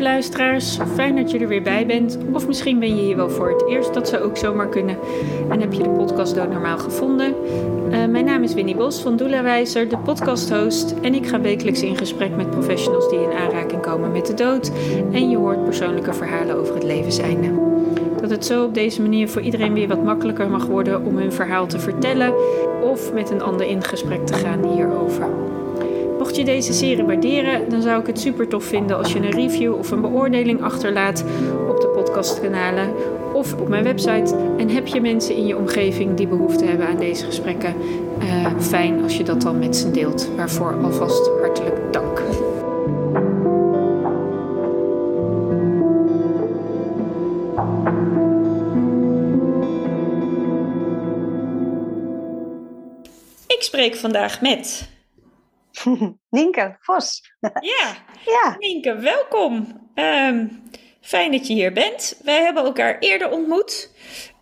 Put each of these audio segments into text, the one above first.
luisteraars. Fijn dat je er weer bij bent. Of misschien ben je hier wel voor het eerst. Dat zou ook zomaar kunnen. En heb je de podcast Dood Normaal gevonden. Uh, mijn naam is Winnie Bos van Doelawijzer, de podcasthost. En ik ga wekelijks in gesprek met professionals die in aanraking komen met de dood. En je hoort persoonlijke verhalen over het levenseinde. Dat het zo op deze manier voor iedereen weer wat makkelijker mag worden om hun verhaal te vertellen. Of met een ander in gesprek te gaan hierover. Mocht je deze serie waarderen, dan zou ik het super tof vinden als je een review of een beoordeling achterlaat op de podcastkanalen of op mijn website. En heb je mensen in je omgeving die behoefte hebben aan deze gesprekken? Uh, fijn als je dat dan met ze deelt. Waarvoor alvast hartelijk dank. Ik spreek vandaag met Nienke Vos. Ja, ja. Nienke, welkom. Um, fijn dat je hier bent. Wij hebben elkaar eerder ontmoet.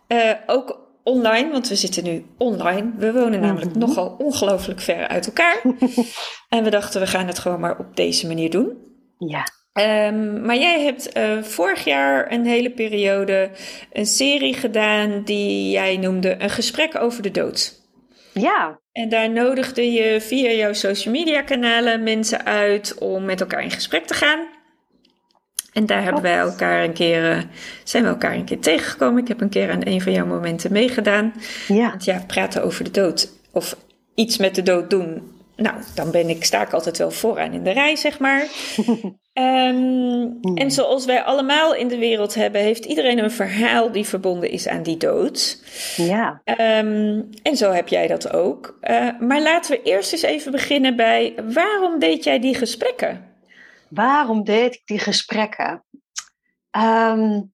Uh, ook online, want we zitten nu online. We wonen namelijk mm -hmm. nogal ongelooflijk ver uit elkaar. en we dachten, we gaan het gewoon maar op deze manier doen. Ja. Um, maar jij hebt uh, vorig jaar een hele periode een serie gedaan die jij noemde Een gesprek over de dood. Ja. En daar nodigde je via jouw social media kanalen mensen uit om met elkaar in gesprek te gaan. En daar hebben wij elkaar een keer, uh, zijn we elkaar een keer tegengekomen. Ik heb een keer aan een van jouw momenten meegedaan. Ja. Want ja, praten over de dood of iets met de dood doen. Nou, dan ben ik, sta ik altijd wel vooraan in de rij, zeg maar. um, En zoals wij allemaal in de wereld hebben, heeft iedereen een verhaal die verbonden is aan die dood. Ja. Um, en zo heb jij dat ook. Uh, maar laten we eerst eens even beginnen bij waarom deed jij die gesprekken? Waarom deed ik die gesprekken? Um,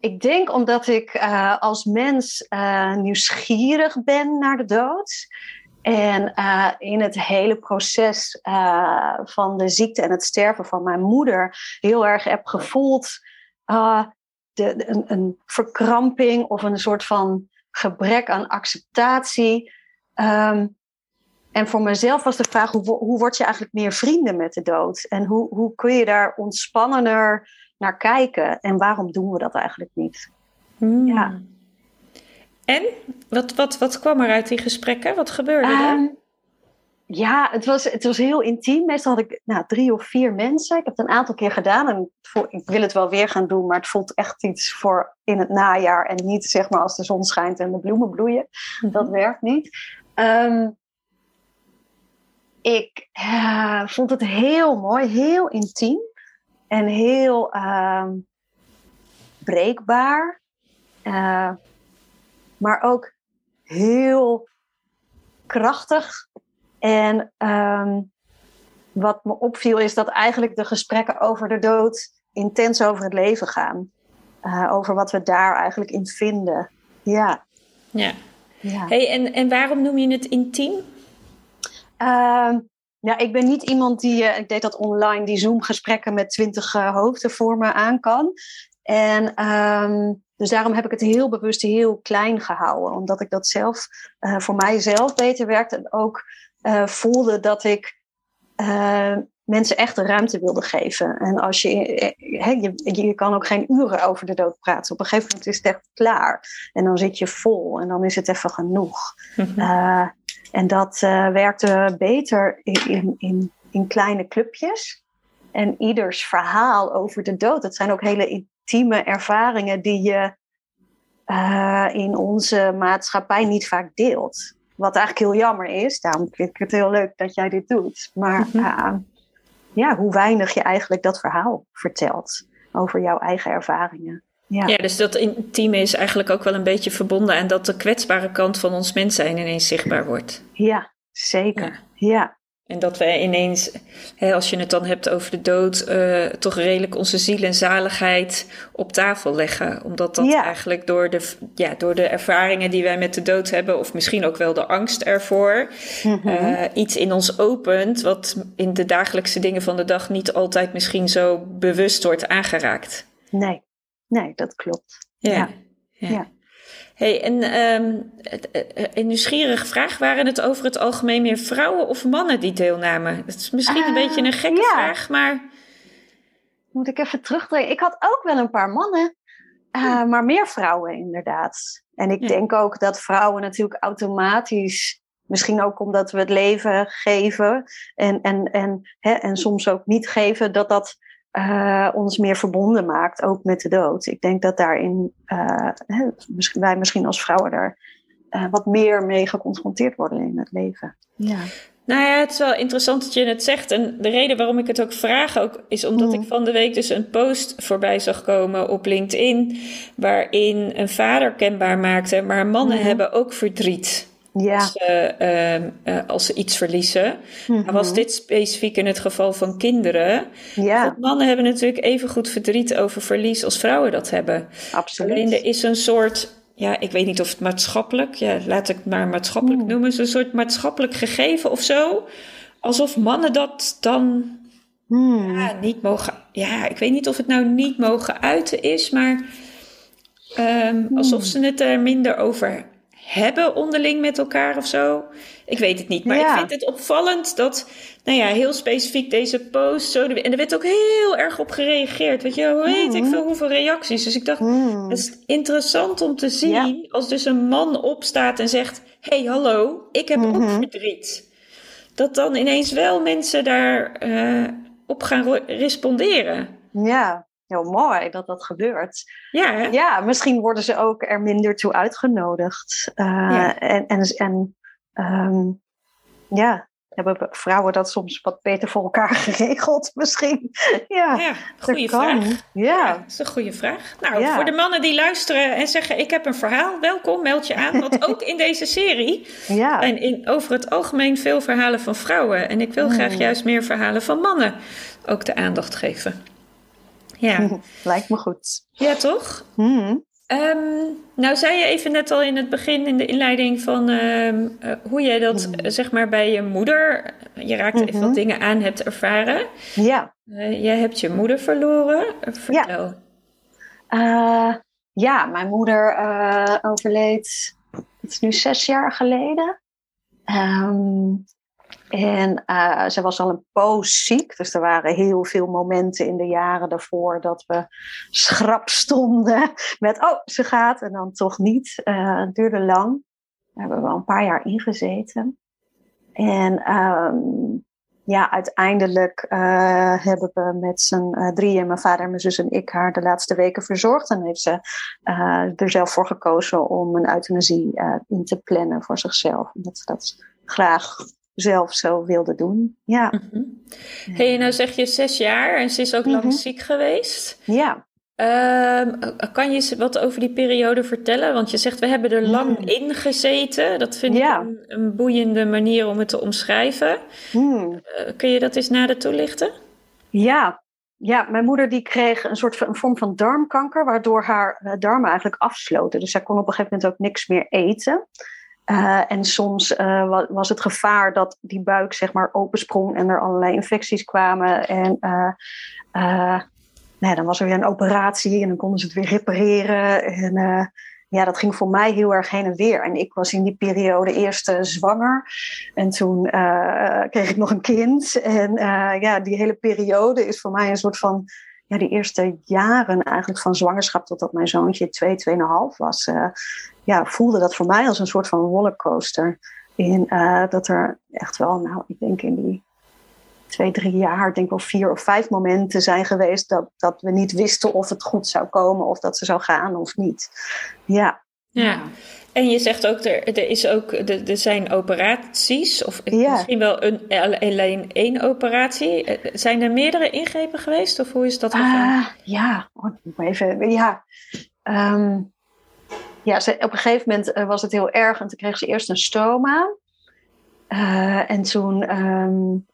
ik denk omdat ik uh, als mens uh, nieuwsgierig ben naar de dood. En uh, in het hele proces uh, van de ziekte en het sterven van mijn moeder heel erg heb gevoeld uh, de, de, een, een, verkramping of een soort van gebrek aan acceptatie. Um, en voor mezelf was de vraag: hoe, hoe word je eigenlijk meer vrienden met de dood? En hoe, hoe kun je daar ontspannender naar kijken? En waarom doen we dat eigenlijk niet? Hmm. Ja. En? Wat, wat, wat kwam er uit die gesprekken? Wat gebeurde er? Um, ja, het was, het was heel intiem. Meestal had ik nou, drie of vier mensen. Ik heb het een aantal keer gedaan. En ik wil het wel weer gaan doen. Maar het voelt echt iets voor in het najaar. En niet zeg maar als de zon schijnt en de bloemen bloeien. Mm-hmm. Dat werkt niet. Um, ik uh, vond het heel mooi. Heel intiem. En heel uh, breekbaar. Uh, maar ook heel krachtig. En um, wat me opviel is dat eigenlijk de gesprekken over de dood intens over het leven gaan. Uh, over wat we daar eigenlijk in vinden. Ja. Ja. ja. Hey, en, en waarom noem je het intiem? Uh, ja, ik ben niet iemand die, uh, ik deed dat online, die Zoom-gesprekken met twintig uh, hoofden voor me aan kan. En um, dus daarom heb ik het heel bewust heel klein gehouden. Omdat ik dat zelf uh, voor mijzelf beter werkte. En ook uh, voelde dat ik uh, mensen echt de ruimte wilde geven. En als je, he, je, je kan ook geen uren over de dood praten. Op een gegeven moment is het echt klaar. En dan zit je vol en dan is het even genoeg. Mm-hmm. en dat werkte beter in, in, in kleine clubjes. En ieders verhaal over de dood. Dat zijn ook hele intieme ervaringen die je uh, in onze maatschappij niet vaak deelt. Wat eigenlijk heel jammer is. Daarom vind ik het heel leuk dat jij dit doet. Maar uh, ja, hoe weinig je eigenlijk dat verhaal vertelt over jouw eigen ervaringen. Ja. ja, dus dat intieme is eigenlijk ook wel een beetje verbonden aan dat de kwetsbare kant van ons mens zijn ineens zichtbaar wordt. Ja, zeker. Ja. ja. En dat we ineens, hè, als je het dan hebt over de dood, uh, toch redelijk onze ziel en zaligheid op tafel leggen. Omdat dat ja. eigenlijk door de, ja, door de ervaringen die wij met de dood hebben, of misschien ook wel de angst ervoor, mm-hmm. uh, iets in ons opent, wat in de dagelijkse dingen van de dag niet altijd misschien zo bewust wordt aangeraakt. Nee, nee, dat klopt. ja. ja. ja. Hey, en um, een nieuwsgierige vraag: waren het over het algemeen meer vrouwen of mannen die deelnamen? Dat is misschien een uh, beetje een gekke ja. vraag, maar. moet ik even terugdenken. Ik had ook wel een paar mannen, uh, maar meer vrouwen inderdaad. En ik denk ook dat vrouwen natuurlijk automatisch Misschien ook omdat we het leven geven en, en, en, hè, en soms ook niet geven, dat dat uh, ons meer verbonden maakt, ook met de dood. Ik denk dat daarin uh, hè, wij misschien als vrouwen daar uh, wat meer mee geconfronteerd worden in het leven. Ja. Nou ja, het is wel interessant dat je het zegt. En de reden waarom ik het ook vraag, ook, is omdat mm. ik van de week dus een post voorbij zag komen op LinkedIn. Waarin een vader kenbaar maakte, maar mannen mm. hebben ook verdriet. Ja. Als, uh, uh, als, ze iets verliezen. Mm Maar was dit specifiek in het geval van kinderen? Ja. mannen hebben natuurlijk even goed verdriet over verlies als vrouwen dat hebben. Absoluut. Er is een soort, ja, ik weet niet of het maatschappelijk, ja, laat ik het maar maatschappelijk mm. noemen, een soort maatschappelijk gegeven of zo. Alsof mannen dat dan mm. ja, niet mogen. Ja, ik weet niet of het nou niet mogen uiten is, maar um, alsof ze het er minder over hebben onderling met elkaar of zo. Ik weet het niet, maar ik vind het opvallend dat, nou ja, heel specifiek deze post zo. En er werd ook heel erg op gereageerd. Weet je, hoe weet ik mhm. veel hoeveel reacties. Dus ik dacht, mm. het is interessant om te zien als dus een man opstaat en zegt: hey, hallo, ik heb ook mhm. verdriet. Dat dan ineens wel mensen daar uh, op gaan responderen. Ja, heel mooi dat dat gebeurt. Ja, ja, misschien worden ze ook er minder toe uitgenodigd. Uh, ja. En, en, en um, ja, hebben vrouwen dat soms wat beter voor elkaar geregeld misschien? ja, ja goede vraag. Ja. dat is een goede vraag. Nou, voor de mannen die luisteren en zeggen: Ik heb een verhaal, welkom, meld je aan. Want ook in deze serie ja. zijn in, over het algemeen veel verhalen van vrouwen. En ik wil graag hmm. juist meer verhalen van mannen ook de aandacht geven. Ja. Lijkt me goed. Ja, toch? Mm. nou, zei je even net al in het begin, in de inleiding, van uh, hoe jij dat, mm. zeg maar, bij je moeder, je raakte even wat dingen aan, hebt ervaren. Ja. Uh, jij hebt je moeder verloren. Vertel. Ja, ja mijn moeder overleed, het is nu zes jaar geleden. Um, en uh, ze was al een poos ziek. Dus er waren heel veel momenten in de jaren daarvoor dat we schrap stonden met, oh, ze gaat en dan toch niet. Uh, het duurde lang. Daar hebben we wel een paar jaar ingezeten. En um, ja, uiteindelijk uh, hebben we met z'n drieën, mijn vader, mijn zus en ik, haar de laatste weken verzorgd. En heeft ze er zelf voor gekozen om een euthanasie in te plannen voor zichzelf. Omdat ze dat graag zelf zo wilde doen. Ja. Mm Hey, nou zeg je zes jaar en ze is ook lang mhm. ziek geweest. Ja. Uh, kan je wat over die periode vertellen? Want je zegt, we hebben er lang mm. in gezeten. Dat vind ik een, een, boeiende manier om het te omschrijven. Mm. Uh, kun je dat eens nader toelichten? Ja. ja, mijn moeder die kreeg een soort van een vorm van darmkanker... waardoor haar uh, darmen eigenlijk afsloten. Dus zij kon op een gegeven moment ook niks meer eten. Uh, en soms uh, was het gevaar dat die buik zeg maar opensprong en er allerlei infecties kwamen. En uh, nou, dan was er weer een operatie en dan konden ze het weer repareren. En ja, dat ging voor mij heel erg heen en weer. En ik was in die periode eerst zwanger. En toen kreeg ik nog een kind. En ja, die hele periode is voor mij een soort van ja, die eerste jaren eigenlijk van zwangerschap totdat mijn zoontje 2, 2,5 was, ja, voelde dat voor mij als een soort van rollercoaster. In, uh, dat er echt wel, nou, ik denk in die twee, drie jaar, ik denk wel vier of vijf momenten zijn geweest dat, dat we niet wisten of het goed zou komen of dat ze zou gaan of niet. Ja. Ja, en je zegt ook, er, er, is ook, er, er zijn operaties, of misschien wel een, alleen één operatie. Eh, zijn er meerdere ingrepen geweest, of hoe is dat gegaan? Uh, ja, oh, even, ja. Um, ja, ze, op een gegeven moment uh, was het heel erg en toen kreeg ze eerst een stoma. Uh, en toen um,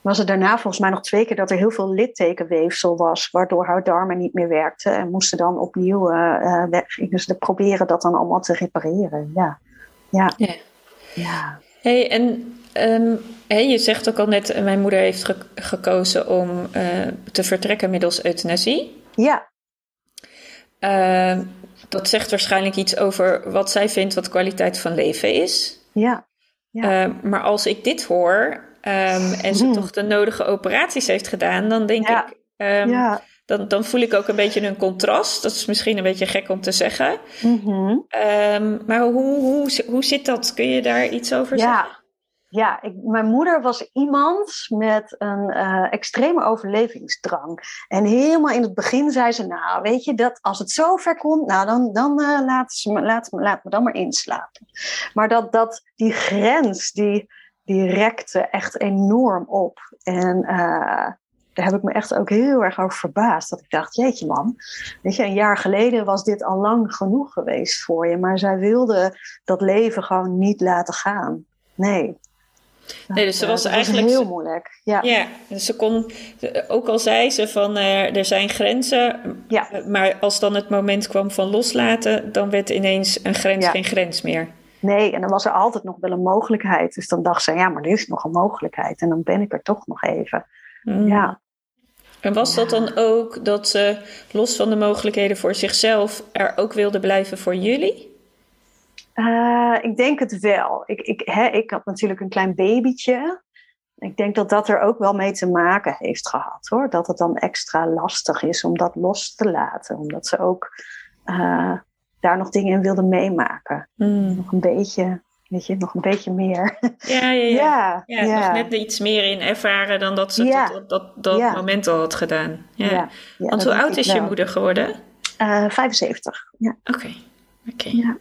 was het daarna volgens mij nog twee keer dat er heel veel littekenweefsel was, waardoor haar darmen niet meer werkten. En moesten dan opnieuw uh, gingen ze proberen dat dan allemaal te repareren. Ja. Ja. ja. ja. Hey, en um, hey, je zegt ook al net, mijn moeder heeft ge gekozen om te vertrekken middels euthanasie. Ja. Uh, dat zegt waarschijnlijk iets over wat zij vindt wat kwaliteit van leven is. Ja. ja. maar als ik dit hoor, Um, en ze hmm. toch de nodige operaties heeft gedaan, dan denk ik, Ehm, ja. dan, dan voel ik ook een beetje een contrast. Dat is misschien een beetje gek om te zeggen. Mm maar hoe, hoe, hoe zit dat? Kun je daar iets over ja. zeggen? Ja, ik, mijn moeder was iemand met een uh, extreme overlevingsdrang. En helemaal in het begin zei ze, nou weet je, dat als het zo ver komt, nou dan, dan uh, laat, ze me, laat, laat me dan maar inslapen. Maar dat, dat, die grens, die, die rekte echt enorm op. En uh, daar heb ik me echt ook heel erg over verbaasd. Dat ik dacht, jeetje man, weet je, een jaar geleden was dit al lang genoeg geweest voor je. Maar zij wilde dat leven gewoon niet laten gaan. Nee. Nee, dus ze was eigenlijk. heel moeilijk. Ja. ja, dus ze kon, ook al zei ze van uh, er zijn grenzen, ja. maar als dan het moment kwam van loslaten, dan werd ineens een grens geen grens meer. Nee, en dan was er altijd nog wel een mogelijkheid. Dus dan dacht ze, ja, maar er is nog een mogelijkheid en dan ben ik er toch nog even. Mm. Ja. En was dat dan ook dat ze los van de mogelijkheden voor zichzelf er ook wilde blijven voor jullie? Uh, ik denk het wel. Ik, ik, hè, ik had natuurlijk een klein babytje. Ik denk dat dat er ook wel mee te maken heeft gehad hoor. Dat het dan extra lastig is om dat los te laten. Omdat ze ook uh, daar nog dingen in wilde meemaken. Mm. Nog een beetje, weet je, nog een beetje meer. Ja, ja, ja. ja, net iets meer in ervaren dan dat ze ja. tot, dat, dat moment al had gedaan. Ja. Want hoe oud is je moeder geworden? Uh, 75. Ja. Oké. Oké. Ja.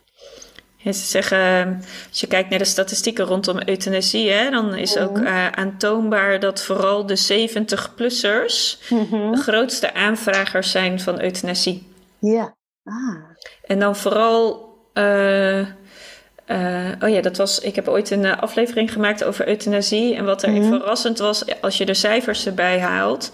Ja, ze zeggen, als je kijkt naar de statistieken rondom euthanasie, hè, dan is ook uh, aantoonbaar dat vooral de 70-plussers mm-hmm. de grootste aanvragers zijn van euthanasie. Ja. Ah. En dan vooral. Uh, uh, oh ja, dat was. Ik heb ooit een aflevering gemaakt over euthanasie. En wat er mm-hmm. verrassend was, als je de cijfers erbij haalt,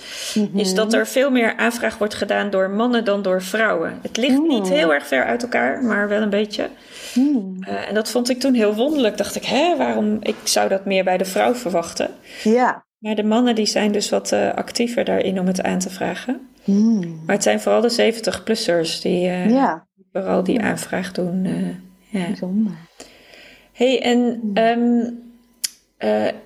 is dat er veel meer aanvraag wordt gedaan door mannen dan door vrouwen. Het ligt niet mm. heel erg ver uit elkaar, maar wel een beetje. Hmm. Uh, en dat vond ik toen heel wonderlijk. Dacht ik, hè, waarom? Ik zou dat meer bij de vrouw verwachten. Ja. Maar de mannen die zijn dus wat uh, actiever daarin om het aan te vragen. Hmm. Maar het zijn vooral de 70-plussers die ja. vooral die aanvraag doen. Ja. Bijzonder. hey, en um,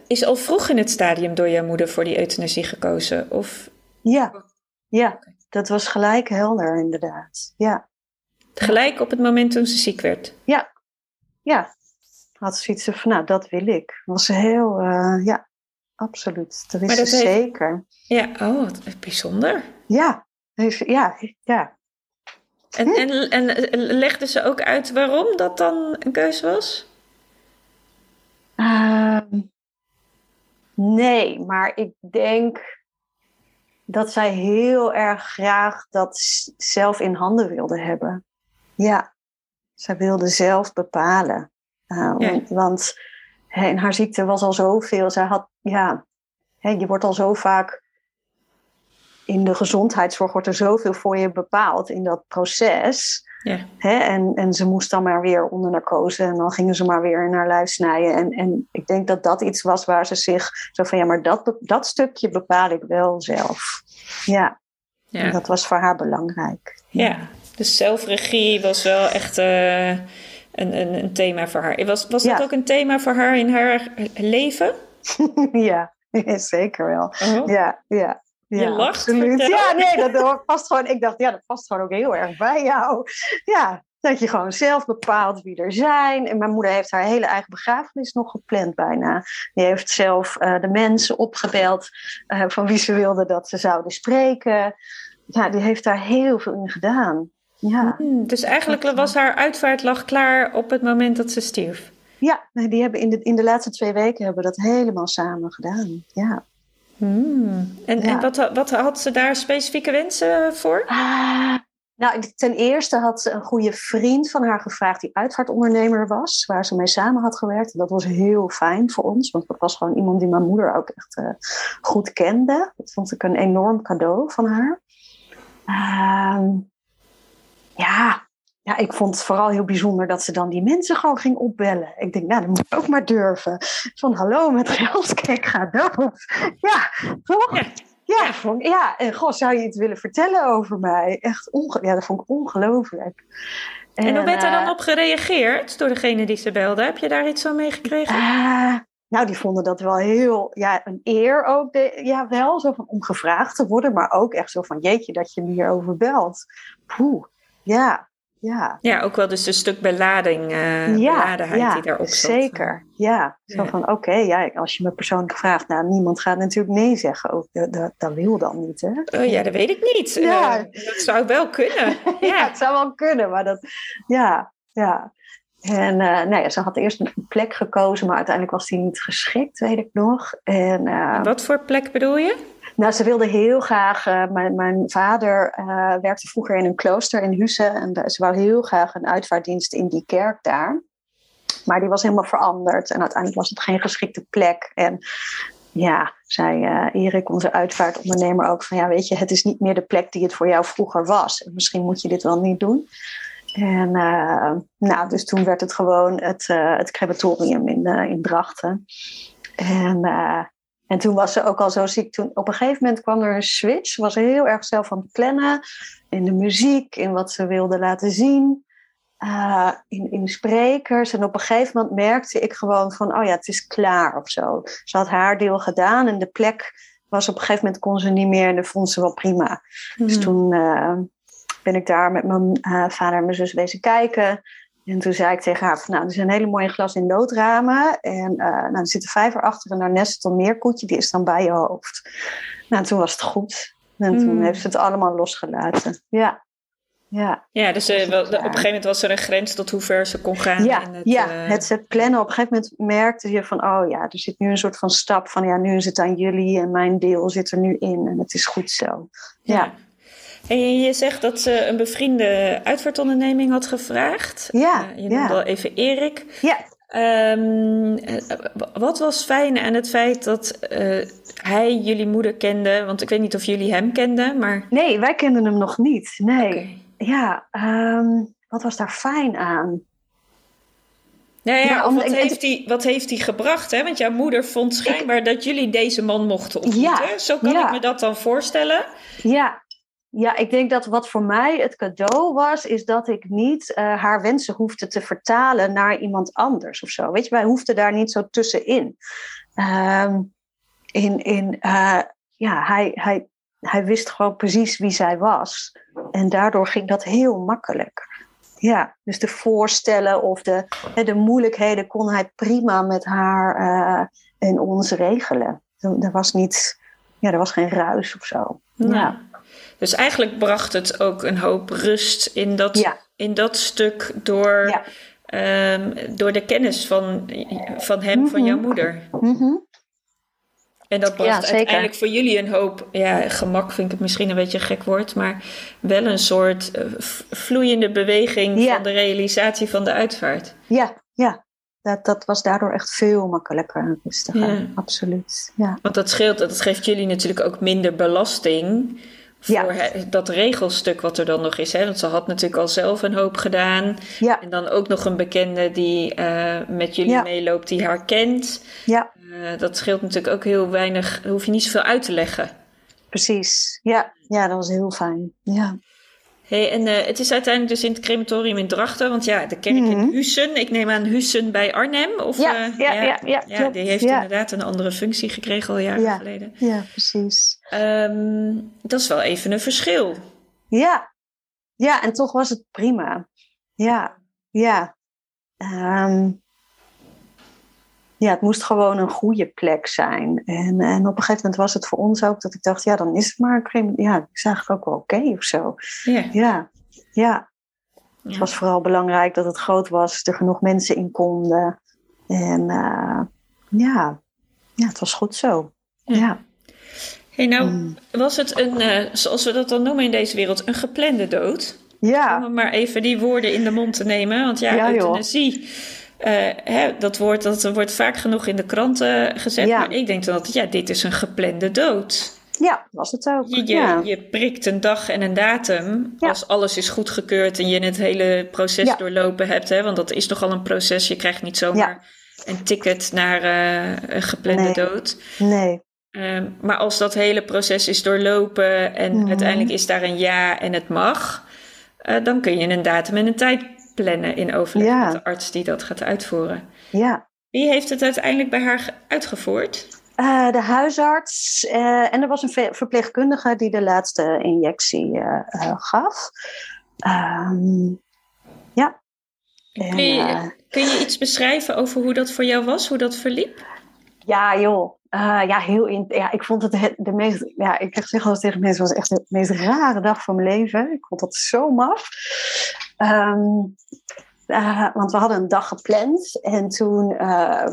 is al vroeg in het stadium door jouw moeder voor die euthanasie gekozen? Of... Ja, ja. dat was gelijk helder inderdaad. Ja. Gelijk op het moment toen ze ziek werd? Ja, ja. Had ze iets van, nou, dat wil ik. Was ze heel, uh, ja, absoluut. Dat is ze zeker. Ja, oh, bijzonder. Ja, ja, ja. En, en, en legde ze ook uit waarom dat dan een keuze was? Uh, nee, maar ik denk dat zij heel erg graag dat zelf in handen wilde hebben. Ja, zij wilde zelf bepalen. Uh, Want in haar ziekte was al zoveel. Zij had, ja, hè, je wordt al zo vaak in de gezondheidszorg wordt er zoveel voor je bepaald in dat proces. Hè, en, en ze moest dan maar weer onder narcose en dan gingen ze maar weer naar lijf snijden. En, en ik denk dat dat iets was waar ze zich zo van ja, maar dat, dat stukje bepaal ik wel zelf. Ja. En dat was voor haar belangrijk. Ja, dus zelfregie was wel echt uh, een, een, een, thema voor haar. Was, was dat ook een thema voor haar in haar leven? ja, zeker wel. Oh. Ja. Ja, je lacht. Absoluut. Ja, nee, dat past gewoon. Ik dacht, ja, dat past gewoon ook heel erg bij jou. Ja, dat je gewoon zelf bepaalt wie er zijn. En mijn moeder heeft haar hele eigen begrafenis nog gepland bijna. Die heeft zelf uh, de mensen opgebeld uh, van wie ze wilde dat ze zouden spreken. Ja, die heeft daar heel veel in gedaan. Ja. Hmm, dus eigenlijk was haar uitvaart lag klaar op het moment dat ze stierf? Ja, die hebben in, de, in de laatste twee weken hebben dat helemaal samen gedaan. Ja. Hmm. En, en wat, wat had ze daar specifieke wensen voor? Ah, nou, ten eerste had ze een goede vriend van haar gevraagd die uitvaartondernemer was, waar ze mee samen had gewerkt. Dat was heel fijn voor ons, want dat was gewoon iemand die mijn moeder ook echt uh, goed kende. Dat vond ik een enorm cadeau van haar. Uh, ja, ja, ik vond het vooral heel bijzonder dat ze dan die mensen gewoon ging opbellen. Ik denk, nou, dat moet ik ook maar durven. Van hallo, met geld, kijk, ga dood. Ja, toch? Ja. Ja, vond, ja, en goh, zou je iets willen vertellen over mij? Echt onge ja, dat vond ik ongelooflijk. En, en hoe werd er dan eh, op gereageerd door degene die ze belde? Heb je daar iets van meegekregen? Uh, nou, die vonden dat wel heel, ja, een eer ook, de, ja, wel, zo van om gevraagd te worden, maar ook echt zo van, jeetje, dat je me hierover belt. Poeh, ja, ja. Ja, ook wel dus een stuk belading, uh, ja, beladenheid ja, die daarop zat. zeker. Ja, zo Ja. van, oké, ja, als je me persoonlijk vraagt, nou, niemand gaat natuurlijk nee zeggen. Ook, dat, dat, dat wil dan niet, hè? Oh ja, dat weet ik niet. Ja. Eh, dat zou wel kunnen. Ja, Ja. het zou wel kunnen, maar dat, ja, ja. En eh nou ja, ze had eerst een plek gekozen, maar uiteindelijk was die niet geschikt, weet ik nog. En Wat voor plek bedoel je? Nou, ze wilde heel graag. eh, mijn, mijn vader eh, werkte vroeger in een klooster in Husse. En ze wou heel graag een uitvaartdienst in die kerk daar. Maar die was helemaal veranderd. En uiteindelijk was het geen geschikte plek. En ja, zei eh, Erik, onze uitvaartondernemer, ook van ja, weet je, het is niet meer de plek die het voor jou vroeger was. En misschien moet je dit wel niet doen. En nou, dus toen werd het gewoon het, eh, het crematorium in, in Drachten. En, en toen was ze ook al zo ziek. Toen, op een gegeven moment kwam er een switch. Ze was heel erg zelf aan het plannen. In de muziek, in wat ze wilde laten zien. eh, in, in sprekers. En op een gegeven moment merkte ik gewoon van... oh ja, het is klaar of zo. Ze had haar deel gedaan. En de plek was op een gegeven moment... kon ze niet meer en dat vond ze wel prima. Dus Hmm. toen eh, ben ik daar met mijn eh, vader en mijn zus wezen kijken. En toen zei ik tegen haar: van, Nou, er zijn hele mooie glas in loodramen. En eh, nou, er zit een vijver achter en daarnaast zit een meerkoetje, die is dan bij je hoofd. Nou, toen was het goed. En toen Hmm. heeft ze het allemaal losgelaten. Ja, ja. Ja, dus eh, wel- op een gegeven moment was er een grens tot hoe ver ze kon gaan. Ja, in het, ja, eh, het, het plannen. Op een gegeven moment merkte je van, oh ja, er zit nu een soort van stap van, ja, nu is het aan jullie en mijn deel zit er nu in en het is goed zo. Ja, En je zegt dat ze een bevriende uitvaartonderneming had gevraagd. Ja, Eh, je noemde ja. al even Erik. ja, Ehm, eh, wat was fijn aan het feit dat eh, hij jullie moeder kende? Want ik weet niet of jullie hem kenden, maar... nee, wij kenden hem nog niet. Nee. Ja, ehm, wat was daar fijn aan? Nou ja, Ja, of om- wat, heeft hij, wat heeft hij gebracht? Hè? Want jouw moeder vond schijnbaar dat jullie deze man mochten ontmoeten. Ja, Zo kan ja. ik me dat dan voorstellen. Ja. Ja, ik denk dat wat voor mij het cadeau was, is dat ik niet eh, haar wensen hoefde te vertalen naar iemand anders of zo. Weet je, wij hoefden daar niet zo tussenin. Ehm, in, in, eh, ja, hij, hij, hij wist gewoon precies wie zij was. En daardoor ging dat heel makkelijk. Ja, dus de voorstellen of de, de moeilijkheden kon hij prima met haar eh, en ons regelen. Er, er was niet, ja, er was geen ruis of zo. Ja. Dus eigenlijk bracht het ook een hoop rust in dat, Ja. in dat stuk door, Ja. ehm, door de kennis van, van hem, van jouw Mhm. moeder. Mhm. En dat bracht Ja, uiteindelijk voor jullie een hoop, ja, gemak vind ik het misschien een beetje een gek woord, maar wel een soort eh, vloeiende beweging Ja. van de realisatie van de uitvaart. Ja, ja. Dat, dat was daardoor echt veel makkelijker en rustiger. Ja. Absoluut. Ja. Want dat scheelt, dat geeft jullie natuurlijk ook minder belasting voor Ja. he- dat regelstuk wat er dan nog is. Hè? Want ze had natuurlijk al zelf een hoop gedaan. Ja, En dan ook nog een bekende die eh, met jullie Ja. meeloopt, die haar kent. ja, Eh, dat scheelt natuurlijk ook heel weinig, hoef je niet zoveel uit te leggen. precies. Ja, ja, dat was heel fijn. Ja, Hey, en eh, het is uiteindelijk dus in het crematorium in Drachten, want ja, de kerk in Mhm. Hussen, ik neem aan Hussen bij Arnhem. Of, Ja, eh, ja, ja, ja, klopt. die heeft Ja. inderdaad een andere functie gekregen al jaren Ja. geleden. ja precies. Ehm, dat is wel even een verschil. Ja. ja, en toch was het prima. Ja, ja. Ehm, ja, het moest gewoon een goede plek zijn. En, en op een gegeven moment was het voor ons ook dat ik dacht, ja, dan is het maar een crema- Ja, het is eigenlijk ook wel oké of zo. Ja. Ja, ja. Ja. Het was vooral belangrijk dat het groot was, er genoeg mensen in konden. En eh, ja. ja, het was goed zo. Ja. Ja. Hey, nou, Mm. was het een, eh, zoals we dat dan noemen in deze wereld, een geplande dood? Ja, Om maar even die woorden in de mond te nemen. Want ja, Ja, joh. euthanasie, eh, hè, dat, woord, dat wordt vaak genoeg in de kranten gezet. Ja. Maar ik denk dan altijd, ja, dit is een geplande dood. ja, was het ook. Je, je, ja. je prikt een dag en een datum Ja. als alles is goedgekeurd en je het hele proces Ja. doorlopen hebt. Hè? Want dat is nogal een proces. Je krijgt niet zomaar een ticket naar eh, een geplande Nee. dood. Nee, Ehm, maar als dat hele proces is doorlopen en Mhm. uiteindelijk is daar een ja en het mag, eh, dan kun je een datum en een tijd plannen in overleg Ja. met de arts die dat gaat uitvoeren. ja. Wie heeft het uiteindelijk bij haar uitgevoerd? Uh, de huisarts uh, en er was een verpleegkundige die de laatste injectie uh, gaf. Um, ja. En, kun, je, kun, je, iets beschrijven over hoe dat voor jou was, hoe dat verliep? Ja, joh. ja, heel in, ja, ik vond het de meest. Ja, ik zeg eens tegen mensen: het was echt de meest rare dag van mijn leven. Ik vond dat zo maf. Um, want we hadden een dag gepland en toen uh,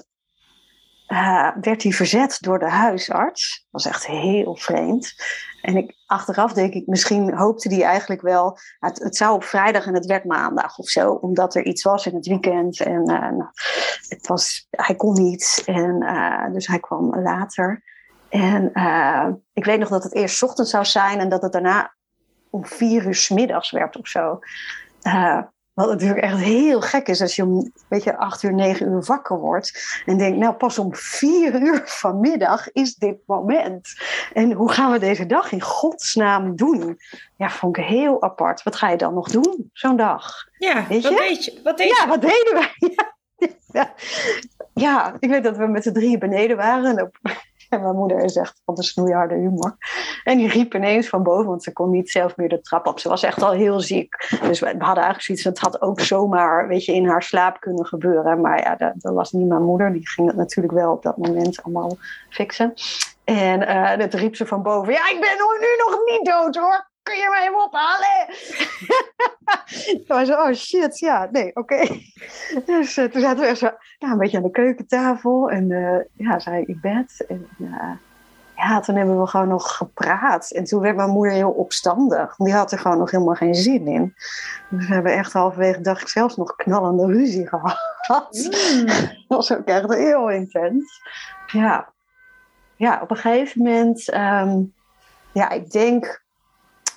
werd hij verzet door de huisarts. Dat was echt heel vreemd. En ik, achteraf denk ik, misschien hoopte hij eigenlijk wel. Het, het, zou op vrijdag en het werd maandag of zo, omdat er iets was in het weekend. En nou, het was, hij kon niet. En, dus hij kwam later. En ik weet nog dat het eerst ochtend zou zijn en dat het daarna om vier uur s middags werd of zo. Wat natuurlijk echt heel gek is als je om weet je, acht uur, negen uur wakker wordt. En denkt, nou pas om vier uur vanmiddag is dit moment. En hoe gaan we deze dag in godsnaam doen? Ja, vond ik heel apart. Wat ga je dan nog doen, zo'n dag? Ja, weet wat, je? Deed je? wat deed Ja, wat deden wij? Ja. ja. ik weet dat we met z'n drieën beneden waren. En en mijn moeder is echt van de snoeiharde humor. En die riep ineens van boven, want ze kon niet zelf meer de trap op. Ze was echt al heel ziek. Dus we hadden eigenlijk zoiets, het had ook zomaar weet je, in haar slaap kunnen gebeuren. Maar ja, dat, dat was niet mijn moeder. Die ging het natuurlijk wel op dat moment allemaal fixen. En uh, dat riep ze van boven. Ja, ik ben nu nog niet dood hoor kun je mij even ophalen? Toen zo, oh shit, ja, nee, oké. Dus uh, toen zaten we echt zo ja, een beetje aan de keukentafel en uh, ja, zij in bed. En uh, ja, toen hebben we gewoon nog gepraat. En toen werd mijn moeder heel opstandig. Die had er gewoon nog helemaal geen zin in. Dus we hebben echt halverwege dacht ik zelfs nog knallende ruzie gehad. Mm. Dat was ook echt heel intens. Ja, ja op een gegeven moment, um, ja, ik denk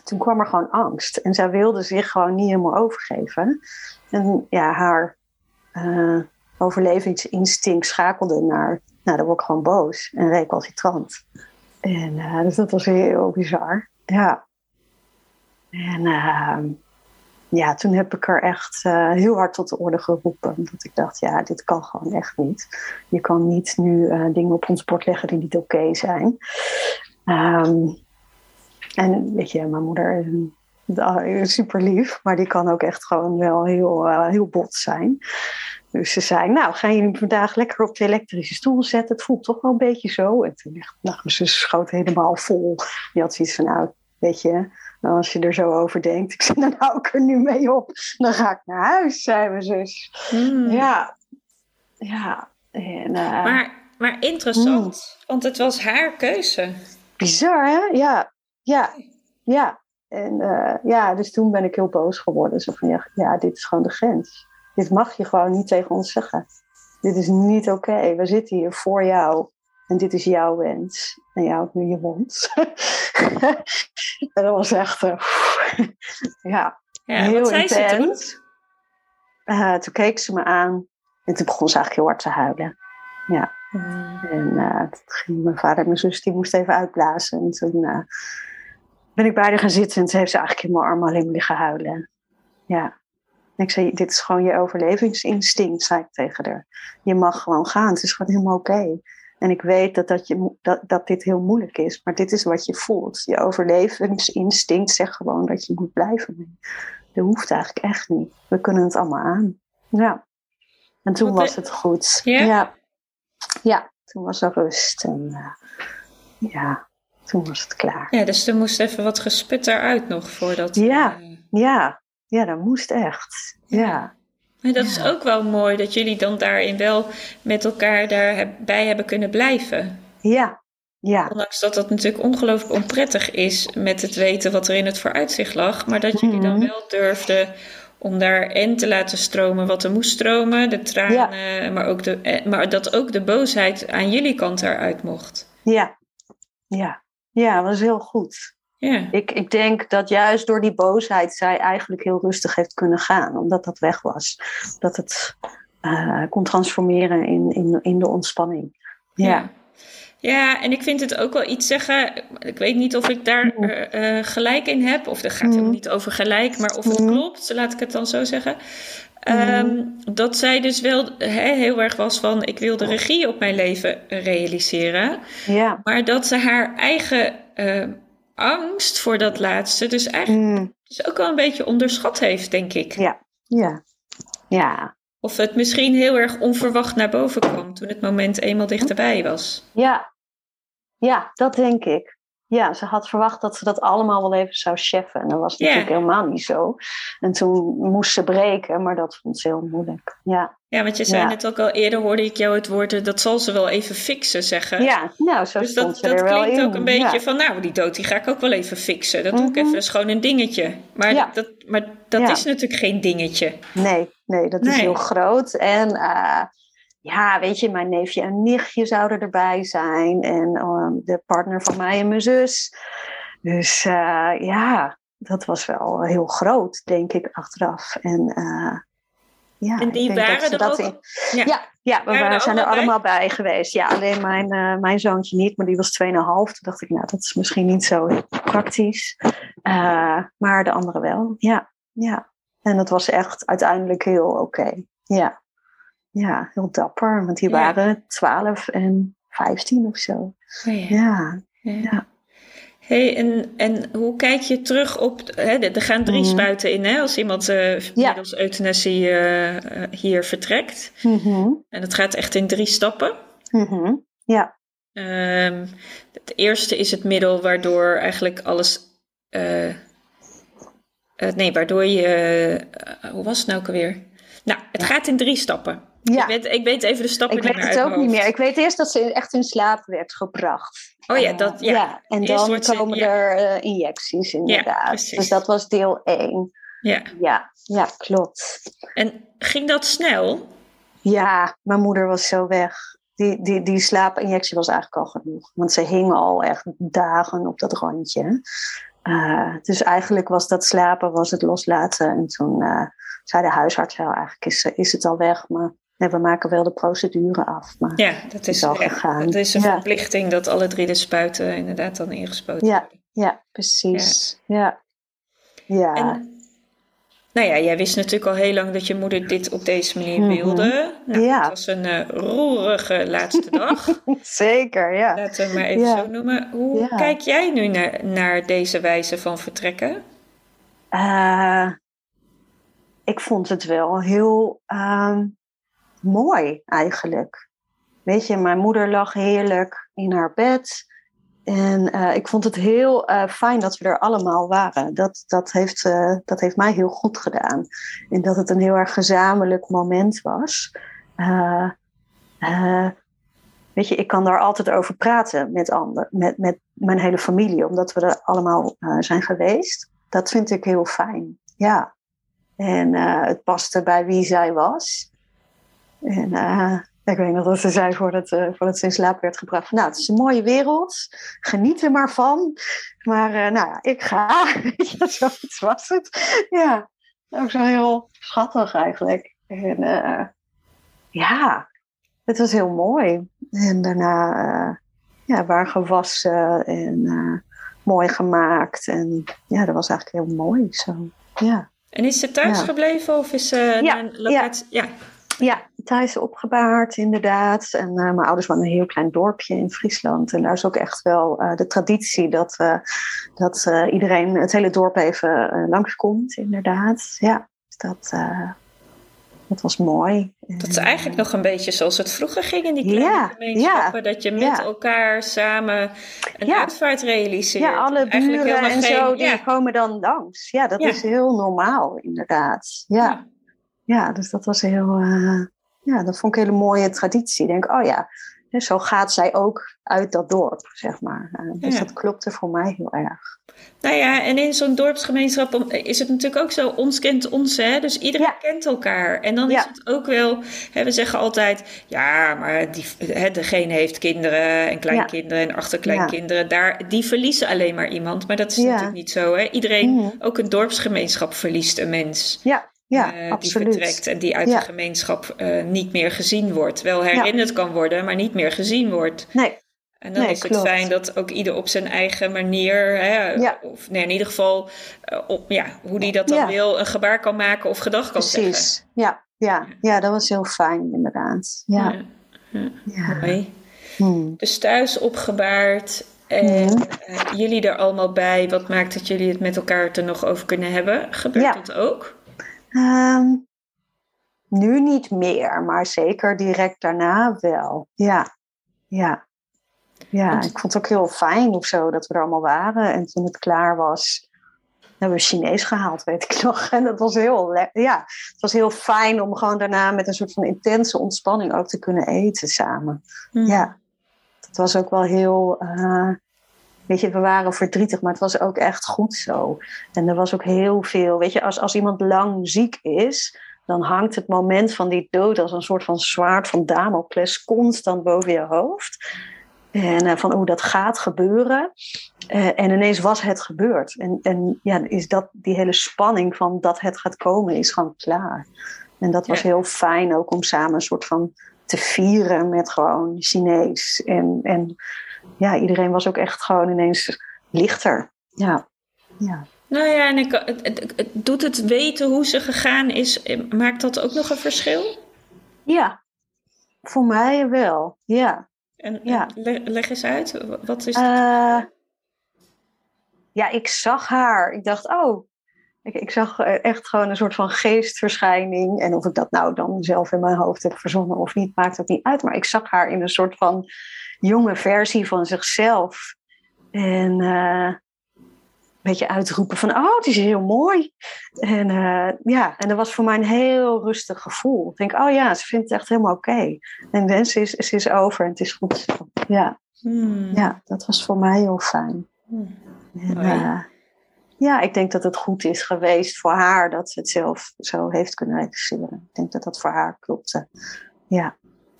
toen kwam er gewoon angst. En zij wilde zich gewoon niet helemaal overgeven. En ja, haar uh, overlevingsinstinct schakelde naar, nou, dan word ik gewoon boos en recalcitrant. En uh, dus dat was heel bizar. Ja. En uh, ja, toen heb ik er echt heel hard tot de orde geroepen. Dat ik dacht, ja, dit kan gewoon echt niet. Je kan niet nu dingen op ons bord leggen die niet oké zijn. Um, en weet je, mijn moeder is super lief, maar die kan ook echt gewoon wel heel, uh, heel bot zijn. Dus ze zei, nou, gaan jullie vandaag lekker op de elektrische stoel zetten? Het voelt toch wel een beetje zo. En toen echt, nou, ze schoot helemaal vol. Die had zoiets van, nou, weet je, als je er zo over denkt. Ik zei, dan hou ik er nu mee op. Dan ga ik naar huis, zei mijn zus. Hmm. Ja, ja. En, uh, maar, maar interessant, hmm. want het was haar keuze. Bizar, hè? Ja, ja, ja. En uh, ja, dus toen ben ik heel boos geworden. Zo van, ja, ja, dit is gewoon de grens. Dit mag je gewoon niet tegen ons zeggen. Dit is niet oké. We zitten hier voor jou. En dit is jouw wens. En jou ook nu je wens. en dat was echt, uh, ja, ja, heel intens. Toen? Uh, toen keek ze me aan. En toen begon ze eigenlijk heel hard te huilen. Ja. Mm. En uh, toen ging mijn vader en mijn zus, die moesten even uitblazen. En toen ben ik bij haar gaan zitten en ze heeft ze eigenlijk in mijn armen alleen maar liggen huilen. Ja. En ik zei, dit is gewoon je overlevingsinstinct, zei ik tegen haar. Je mag gewoon gaan, het is gewoon helemaal oké. En ik weet dat, dat, je, dat, dat dit heel moeilijk is, maar dit is wat je voelt. Je overlevingsinstinct zegt gewoon dat je moet blijven. Dat hoeft eigenlijk echt niet. We kunnen het allemaal aan. Ja. En toen was het goed. Ja? Ja, toen was er rust. En uh, ja, toen was het klaar. Ja, dus er moest even wat gesput eruit nog voordat... Ja, uh... ja, ja, dat moest echt. Ja. Maar dat is ook wel mooi dat jullie dan daarin wel met elkaar daarbij hebben kunnen blijven. Ja, ja. Ondanks dat dat natuurlijk ongelooflijk onprettig is met het weten wat er in het vooruitzicht lag. Maar dat jullie dan mhm. wel durfden om daar en te laten stromen wat er moest stromen, de tranen, maar, ook de, eh, maar dat ook de boosheid aan jullie kant eruit mocht. Ja, ja. Ja, dat is heel goed. Ja. Ik, ik denk dat juist door die boosheid zij eigenlijk heel rustig heeft kunnen gaan, omdat dat weg was. Dat het uh, kon transformeren in, in, in de ontspanning. Ja. Ja, en ik vind het ook wel iets zeggen. Ik weet niet of ik daar uh, gelijk in heb, of er gaat mm. niet over gelijk, maar of het mm. klopt, laat ik het dan zo zeggen. Um, dat zij dus wel he, heel erg was van: ik wil de regie op mijn leven realiseren. Ja. Maar dat ze haar eigen uh, angst voor dat laatste, dus eigenlijk dus ook wel een beetje onderschat heeft, denk ik. Ja, ja, ja. Of het misschien heel erg onverwacht naar boven kwam toen het moment eenmaal dichterbij was. Ja, ja dat denk ik. Ja, ze had verwacht dat ze dat allemaal wel even zou cheffen. En dat was natuurlijk helemaal niet zo. En toen moest ze breken, maar dat vond ze heel moeilijk. Ja, ja want je zei net ook al eerder, hoorde ik jou het woord, eh, dat zal ze wel even fixen zeggen. Ja, nou zo dus stond dat, ze dat er wel klinkt in. ook een beetje van, nou die dood die ga ik ook wel even fixen. Dat doe ik even, dat is gewoon een dingetje. Maar dat, maar dat is natuurlijk geen dingetje. Nee, nee, dat is heel groot. En... Uh, ja, weet je, mijn neefje en nichtje zouden erbij zijn. En uh, de partner van mij en mijn zus. Dus uh, ja, dat was wel heel groot, denk ik, achteraf. En, uh, ja, en die waren er ook? In... Ja. ja, ja, we waren zijn er allemaal bij? bij geweest. Ja, alleen mijn, mijn zoontje niet, maar die was 2,5. Toen dacht ik, nou, dat is misschien niet zo praktisch. maar de andere wel, ja. ja. En dat was echt uiteindelijk heel oké. Okay. Ja ja, heel dapper. Want die ja. waren 12 en 15 of zo. Oh ja. ja. Hey, en, en hoe kijk je terug op. Hè, er gaan drie mm. spuiten in hè, als iemand uh, ja. middels euthanasie uh, hier vertrekt. Mm -hmm. En het gaat echt in drie stappen. Mm -hmm. Ja. Um, het eerste is het middel waardoor eigenlijk alles. Uh, nee, waardoor je. hoe was het nou ook alweer? Nou, het gaat in drie stappen. Ja. Ik, weet, ik weet even de stappen ik niet meer Ik weet het ook niet meer. Ik weet eerst dat ze echt in slaap werd gebracht. Oh ja, dat, ja. Ja. En Eerst dan ze- komen ja. er uh, injecties inderdaad. dus dat was deel 1. Ja. Ja, ja, klopt. En ging dat snel? Ja, mijn moeder was zo weg. Die, die, die slaapinjectie was eigenlijk al genoeg. Want ze hing al echt dagen op dat randje. Uh, dus eigenlijk was dat slapen, was het loslaten. En toen uh, zei de huisarts, wel, eigenlijk is, is het al weg. Maar we maken wel de procedure af. Maar Ja, dat is, al ja, gegaan. dat is een ja. verplichting dat alle drie de spuiten inderdaad dan ingespoten Ja. worden. ja, precies. Ja. Ja. En, nou ja, jij wist natuurlijk al heel lang dat je moeder dit op deze manier Mhm. wilde. Nou, Ja. Het was een uh, roerige laatste dag. Zeker, ja. Laten we het maar even zo noemen. Hoe kijk jij nu naar, naar deze wijze van vertrekken? Uh, ik vond het wel heel uh, mooi eigenlijk. Weet je, mijn moeder lag heerlijk in haar bed. En uh, ik vond het heel uh, fijn dat we er allemaal waren. Dat, dat, heeft, uh, dat heeft mij heel goed gedaan. En dat het een heel erg gezamenlijk moment was. weet je, ik kan daar altijd over praten met, ander, met, met mijn hele familie, omdat we er allemaal zijn geweest. Dat vind ik heel fijn. Ja. En het paste bij wie zij was. En ik weet nog dat ze zei voordat, uh, voordat ze in slaap werd gebracht. Nou, het is een mooie wereld. Geniet er maar van. Maar uh, nou ja, ik ga. ja, zoiets was het. Ja, ook zo heel schattig eigenlijk. En uh, ja, het was heel mooi. En daarna ja, waren gewassen en mooi gemaakt. En ja, dat was eigenlijk heel mooi zo. Ja. En is ze thuis Ja. gebleven of is ze Ja, een locatie? Ja. Ja, thuis opgebaard inderdaad. En uh, mijn ouders in een heel klein dorpje in Friesland. En daar is ook echt wel uh, de traditie dat, uh, dat iedereen, het hele dorp even langskomt inderdaad. Ja, dus dat, dat was mooi. Dat is eigenlijk nog een beetje zoals het vroeger ging in die kleine Ja, gemeenschappen. ja, dat je met ja. elkaar samen een uitvaart realiseert. Ja, alle buren en geen- zo, die komen dan langs. Ja, dat is heel normaal inderdaad. Ja, ja dus dat was heel, uh, ja, dat vond ik een hele mooie traditie. Ik denk, oh ja, zo gaat zij ook uit dat dorp, zeg maar. Uh, dus Ja. dat klopte voor mij heel erg. Nou ja, en in zo'n dorpsgemeenschap is het natuurlijk ook zo, ons kent ons, hè? Dus iedereen Ja. kent elkaar. En dan is het ook wel, hè, we zeggen altijd, ja, maar die, hè, degene heeft kinderen en kleinkinderen en achterkleinkinderen. Daar, die verliezen alleen maar iemand. Maar dat is natuurlijk niet zo, hè? Iedereen, Mhm. ook een dorpsgemeenschap verliest een mens. Ja, ja, eh, die absoluut. vertrekt en die uit Ja. de gemeenschap eh, niet meer gezien wordt. Wel herinnerd kan worden, maar niet meer gezien wordt. Nee, En dan is het fijn dat ook ieder op zijn eigen manier, hè, ja. of nee, in ieder geval uh, op, ja, hoe die dat dan wil, een gebaar kan maken of gedag kan Precies. zeggen. Ja, ja, ja, dat was heel fijn inderdaad. Ja. ja. Mooi. Hmm. Dus thuis opgebaard en hmm. uh, jullie er allemaal bij. Wat maakt dat jullie het met elkaar er nog over kunnen hebben? Gebeurt dat ook? Um, nu niet meer, maar zeker direct daarna wel. Ja, ja. Ja, ik vond het ook heel fijn of zo dat we er allemaal waren. En toen het klaar was, hebben we Chinees gehaald, weet ik nog. En dat was heel, ja, het was heel fijn om gewoon daarna met een soort van intense ontspanning ook te kunnen eten samen. Hmm. Ja, het was ook wel heel, uh, weet je, we waren verdrietig, maar het was ook echt goed zo. En er was ook heel veel, weet je, als, als iemand lang ziek is, dan hangt het moment van die dood als een soort van zwaard van Damocles constant boven je hoofd. En uh, van hoe dat gaat gebeuren. Uh, en ineens was het gebeurd. En, en ja, is dat, die hele spanning van dat het gaat komen is gewoon klaar. En dat was heel fijn ook om samen een soort van te vieren met gewoon Chinees. En, en ja, iedereen was ook echt gewoon ineens lichter. Ja. ja. Nou ja, en ik, het, het, doet het weten hoe ze gegaan is, maakt dat ook nog een verschil? Ja, voor mij wel, ja. En, ja. leg, eens uit, wat is uh, ja, ik zag haar. Ik dacht, oh, ik, ik, zag eh, echt gewoon een soort van geestverschijning. En of ik dat nou dan zelf in mijn hoofd heb verzonnen of niet, maakt het niet uit. Maar ik zag haar in een soort van jonge versie van zichzelf. En uh, een beetje uitroepen van, oh, het is heel mooi. En uh, ja, en dat was voor mij een heel rustig gevoel. Ik denk, oh ja, ze vindt het echt helemaal oké. Okay. En ze is, ze is over en het is goed. Ja. Hmm. ja, dat was voor mij heel fijn. Hmm. En, uh, ja, ik denk dat het goed is geweest voor haar dat ze het zelf zo heeft kunnen realiseren. Ik denk dat dat voor haar klopte. Ja.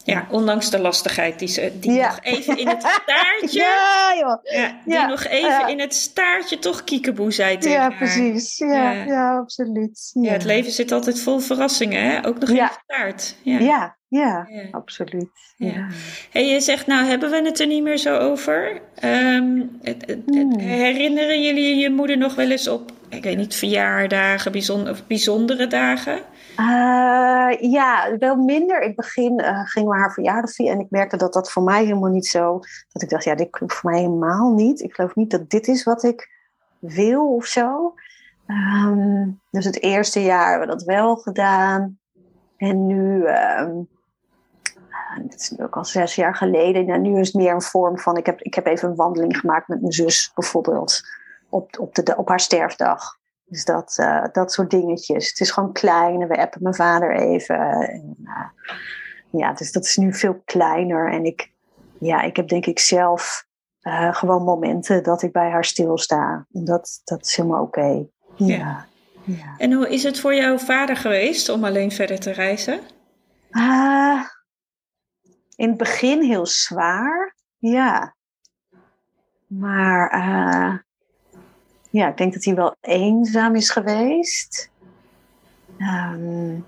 Ja, ondanks de lastigheid die ze die nog even in het staartje. ja, joh. Ja, die nog even in het staartje toch kiekeboe zei tegen Ja, precies. Ja, ja. absoluut. Ja. het leven zit altijd vol verrassingen, hè? Ook nog in de staart. Ja, ja, absoluut. Ja. Hey, je zegt, nou hebben we het er niet meer zo over. Um, hmm. Herinneren jullie je moeder nog wel eens op, ik weet niet, verjaardagen, bijzonder, bijzondere dagen? Uh, ja, wel minder. In het begin uh, gingen we haar verjaardag en ik merkte dat dat voor mij helemaal niet zo... Dat ik dacht, ja, dit klopt voor mij helemaal niet. Ik geloof niet dat dit is wat ik wil of zo. Um, dus het eerste jaar hebben we dat wel gedaan. En nu, dit is ook al zes jaar geleden. En nu is het meer een vorm van, ik heb, ik heb even een wandeling gemaakt met mijn zus bijvoorbeeld. Op, op, de, op haar sterfdag. Dus dat, uh, dat soort dingetjes. Het is gewoon klein en we appen mijn vader even. En, uh, ja, dus dat is nu veel kleiner. En ik, ja, ik heb denk ik zelf uh, gewoon momenten dat ik bij haar stilsta. En dat, dat is helemaal oké. Okay. Ja. ja. En hoe is het voor jouw vader geweest om alleen verder te reizen? in het begin heel zwaar, ja. Maar ja, ik denk dat hij wel eenzaam is geweest. Um,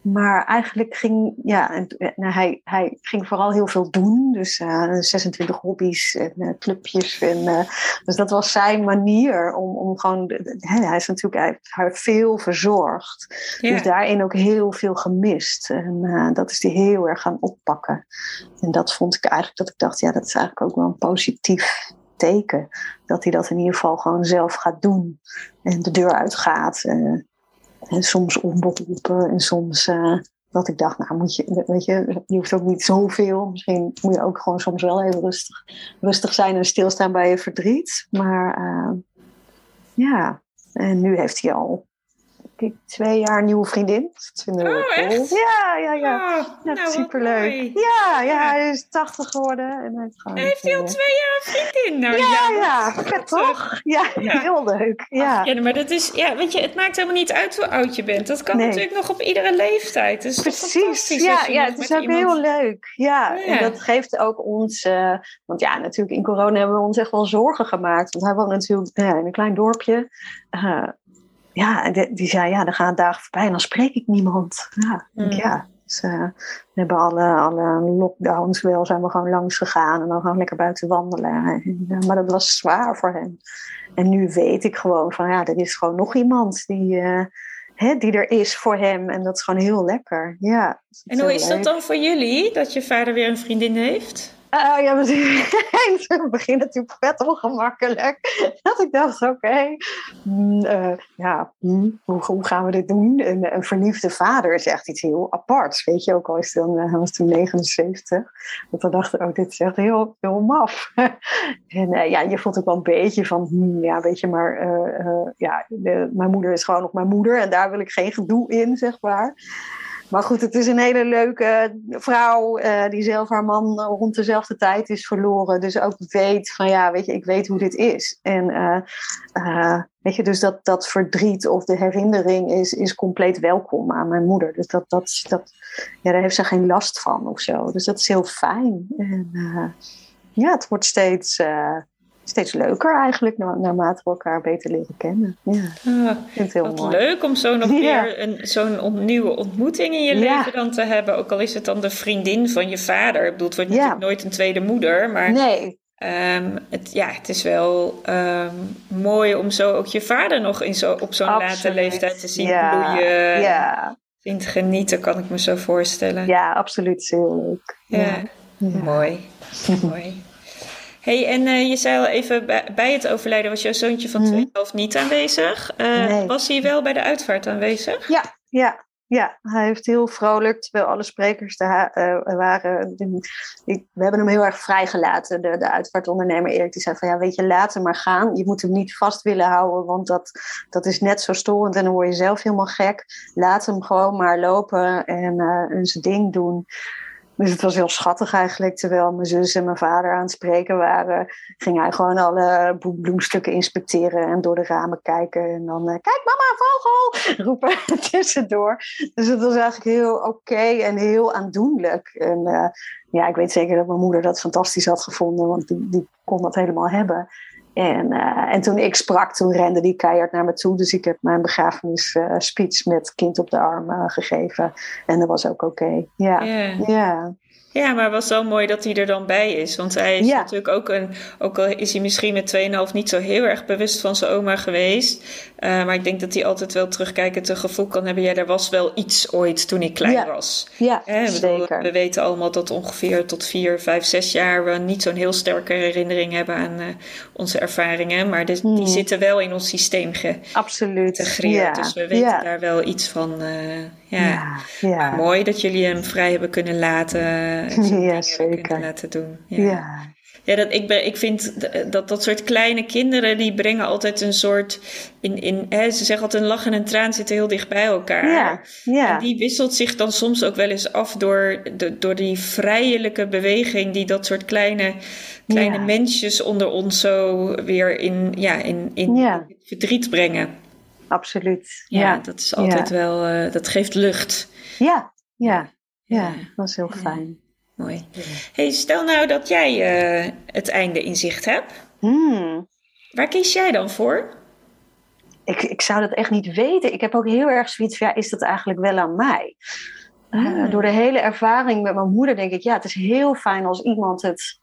maar eigenlijk ging, ja, nou, hij, hij ging vooral heel veel doen. Dus uh, eh, 26 hobby's en uh, clubjes. En, uh, dus dat was zijn manier om, om gewoon. hij is natuurlijk hij heeft haar veel verzorgd. Dus daarin ook heel veel gemist. En dat is hij heel erg gaan oppakken. En dat vond ik eigenlijk dat ik dacht, ja, dat is eigenlijk ook wel een positief teken. Dat hij dat in ieder geval gewoon zelf gaat doen. En de deur uitgaat. Uh, en soms onberoepen. En soms uh, dat ik dacht, nou moet je, weet je, je hoeft ook niet zoveel. Misschien moet je ook gewoon soms wel even rustig, rustig zijn en stilstaan bij je verdriet. Maar uh, ja, en nu heeft hij al ik twee jaar nieuwe vriendin. Dat vinden we oh, cool. Ja, ja, ja. Oh, ja nou, superleuk. Ja, ja, hij is 80 geworden. En hij heeft, heeft hij al twee jaar een vriendin? Nou, ja, ja, ja toch? Ja, heel leuk. Ja. ja, maar dat is, ja, weet je, het maakt helemaal niet uit hoe oud je bent. Dat kan natuurlijk nog op iedere leeftijd. Dus Precies, ja, ja het is ook heel leuk. Ja, en dat geeft ook ons, uh, want ja, natuurlijk in corona hebben we ons echt wel zorgen gemaakt. Want hij woont natuurlijk ja, in een klein dorpje. Uh, ja, die, die zei, ja, dan gaan dagen voorbij en dan spreek ik niemand. Ja, mm. ja Dus, uh, we hebben alle, alle lockdowns wel, zijn we gewoon langs gegaan en dan gewoon lekker buiten wandelen. En, maar dat was zwaar voor hem. En nu weet ik gewoon van ja, er is gewoon nog iemand die, uh, hè, die er is voor hem. En dat is gewoon heel lekker. Ja, en hoe is dat dan voor jullie, dat je vader weer een vriendin heeft? Uh, ja, het begin natuurlijk vet ongemakkelijk. Dat ik dacht, oké, mm, uh, ja, mm, hoe, hoe, gaan we dit doen? Een, een, verliefde vader is echt iets heel aparts. Weet je, ook al is dan, uh, hij was toen 79. Dat we dachten, oh, dit is echt heel, heel maf. en ja, je voelt ook wel een beetje van, hmm, ja, weet je, maar ja, mijn moeder is gewoon nog mijn moeder. En daar wil ik geen gedoe in, zeg maar. Maar goed, het is een hele leuke vrouw uh, die zelf haar man rond dezelfde tijd is verloren. Dus ook weet van ja, weet je, ik weet hoe dit is. En uh, uh, weet je, dus dat, dat verdriet of de herinnering is, is compleet welkom aan mijn moeder. Dus dat, dat, dat, ja, daar heeft ze geen last van of zo. Dus dat is heel fijn. En ja, het wordt steeds steeds leuker eigenlijk, naarmate we elkaar beter leren kennen. Ja, ah, ik vind het heel wat mooi. leuk om zo nog weer een, zo'n nieuwe ontmoeting in je leven dan te hebben. Ook al is het dan de vriendin van je vader. Ik bedoel, het wordt natuurlijk nooit een tweede moeder, maar... Nee. Um, het, ja, het is wel um, mooi om zo ook je vader nog in zo, op zo'n late leeftijd te zien bloeien. Ja. Vindt genieten, kan ik me zo voorstellen. Ja, absoluut. Heel leuk. Ja, mooi. mooi hey, en uh, je zei al even, bij het overlijden was jouw zoontje van 2,5 mm. niet aanwezig. Uh, nee. Was hij wel bij de uitvaart aanwezig? Ja, ja, ja, hij heeft heel vrolijk, terwijl alle sprekers daar uh, waren. we hebben hem heel erg vrijgelaten. De, de uitvaartondernemer Erik die zei van ja, weet je, laat hem maar gaan. Je moet hem niet vast willen houden, want dat, dat is net zo storend en dan word je zelf helemaal gek. Laat hem gewoon maar lopen en, uh, en zijn ding doen. Dus het was heel schattig eigenlijk. Terwijl mijn zus en mijn vader aan het spreken waren, ging hij gewoon alle bloemstukken inspecteren en door de ramen kijken. En dan, uh, kijk mama, vogel! roepen tussendoor. Dus het was eigenlijk heel oké en heel aandoenlijk. En uh, ja, ik weet zeker dat mijn moeder dat fantastisch had gevonden, want die, die kon dat helemaal hebben. En, uh, en toen ik sprak, toen rende die keihard naar me toe. Dus ik heb mijn begrafenisspeech uh, met kind op de arm uh, gegeven. En dat was ook oké. Okay. Ja. Yeah. ja. Ja, maar het was zo mooi dat hij er dan bij is. Want hij is natuurlijk ook een. Ook al is hij misschien met 2,5 niet zo heel erg bewust van zijn oma geweest. Uh, maar ik denk dat hij altijd wel terugkijkend een gevoel kan hebben. Ja, er was wel iets ooit toen ik klein was. Ja, Hè, zeker. we weten allemaal dat ongeveer tot 4, 5, 6 jaar we niet zo'n heel sterke herinnering hebben aan uh, onze ervaringen. Maar de, hmm. die zitten wel in ons systeem geïntegreerd. Ja. Dus we weten daar wel iets van. Uh, ja. ja. mooi dat jullie hem vrij hebben kunnen laten. ja, zeker. Laten doen. ja. Ja, dat, ik, ben, ik vind dat dat soort kleine kinderen, die brengen altijd een soort. In, in, hè, ze zeggen altijd: een lach en een traan zitten heel dicht bij elkaar. Ja, ja. En die wisselt zich dan soms ook wel eens af door, de, door die vrijelijke beweging die dat soort kleine, kleine mensjes onder ons zo weer in, ja, in, in verdriet brengen. Absoluut. Ja, dat is altijd wel, uh, dat geeft lucht. Ja, ja, ja, dat is heel fijn. Mooi. Hey, stel nou dat jij uh, het einde in zicht hebt. Hmm. Waar kies jij dan voor? Ik, ik zou dat echt niet weten. Ik heb ook heel erg zoiets van, ja, is dat eigenlijk wel aan mij? Uh, door de hele ervaring met mijn moeder denk ik, ja, het is heel fijn als iemand het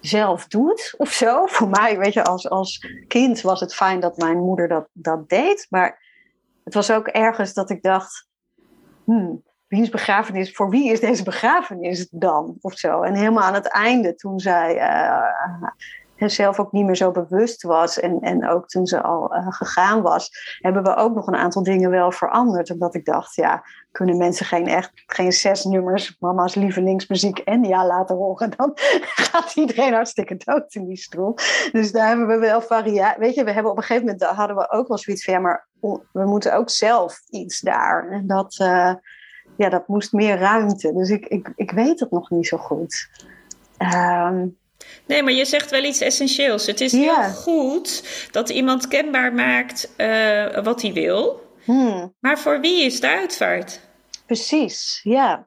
zelf doet of zo. Voor mij, weet je, als, als kind was het fijn dat mijn moeder dat, dat deed. Maar het was ook ergens dat ik dacht, hmm, wiens begrafenis, voor wie is deze begrafenis dan? Of zo. En helemaal aan het einde, toen zij uh, zelf ook niet meer zo bewust was en, en ook toen ze al uh, gegaan was, hebben we ook nog een aantal dingen wel veranderd. Omdat ik dacht, ja, kunnen mensen geen echt geen zes nummers, mama's lievelingsmuziek en ja laten horen, dan gaat iedereen hartstikke dood in die stoel. Dus daar hebben we wel variatie. Weet je, we hebben op een gegeven moment hadden we ook wel zoiets van ja, maar we moeten ook zelf iets daar. En dat. Uh, ja, dat moest meer ruimte. Dus ik, ik, ik weet het nog niet zo goed. Ehm, nee, maar je zegt wel iets essentieels. Het is heel goed dat iemand kenbaar maakt uh, wat hij wil. Hmm. Maar voor wie is de uitvaart? Precies, ja.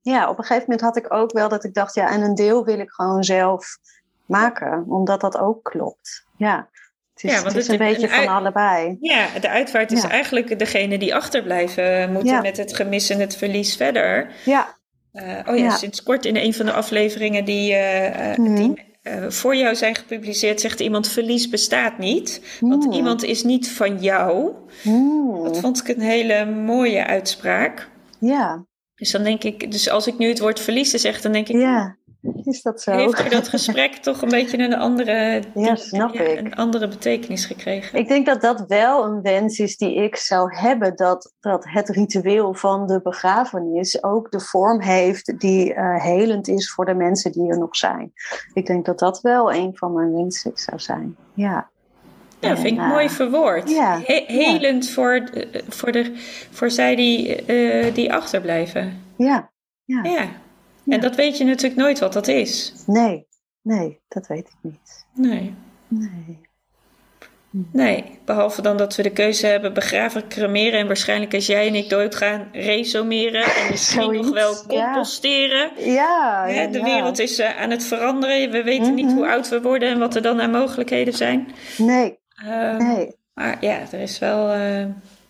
Ja, op een gegeven moment had ik ook wel dat ik dacht, ja, en een deel wil ik gewoon zelf maken, omdat dat ook klopt. Ja. Het is, ja, want het is een beetje van allebei. Ja, de uitvaart is eigenlijk degene die achterblijven moeten met het gemis en het verlies verder. Ja. Uh, oh ja, sinds kort in een van de afleveringen die, uh, mm. die voor jou zijn gepubliceerd, zegt iemand: verlies bestaat niet. Want mm. iemand is niet van jou. Mm. Dat vond ik een hele mooie uitspraak. Ja. Dus dan denk ik, dus als ik nu het woord verliezen zeg, dan denk ik. Ja. Is dat zo? Heeft je dat gesprek toch een beetje een andere, ja, snap ik. een andere betekenis gekregen? Ik denk dat dat wel een wens is die ik zou hebben. Dat, dat het ritueel van de begrafenis ook de vorm heeft die uh, helend is voor de mensen die er nog zijn. Ik denk dat dat wel een van mijn wensen zou zijn. Ja. Ja, vind ik uh, mooi verwoord. Ja, helend Voor, voor, de, voor zij die, uh, die achterblijven. Ja. Ja. ja. En dat weet je natuurlijk nooit wat dat is. Nee, nee, dat weet ik niet. Nee. Nee. Nee, behalve dan dat we de keuze hebben begraven, cremeren en waarschijnlijk als jij en ik doodgaan, resumeren en misschien nog wel composteren. Ja, ja de wereld is uh, aan het veranderen. We weten niet mhm. hoe oud we worden en wat er dan aan mogelijkheden zijn. Nee. Uh, nee. Maar ja, er is wel. Uh,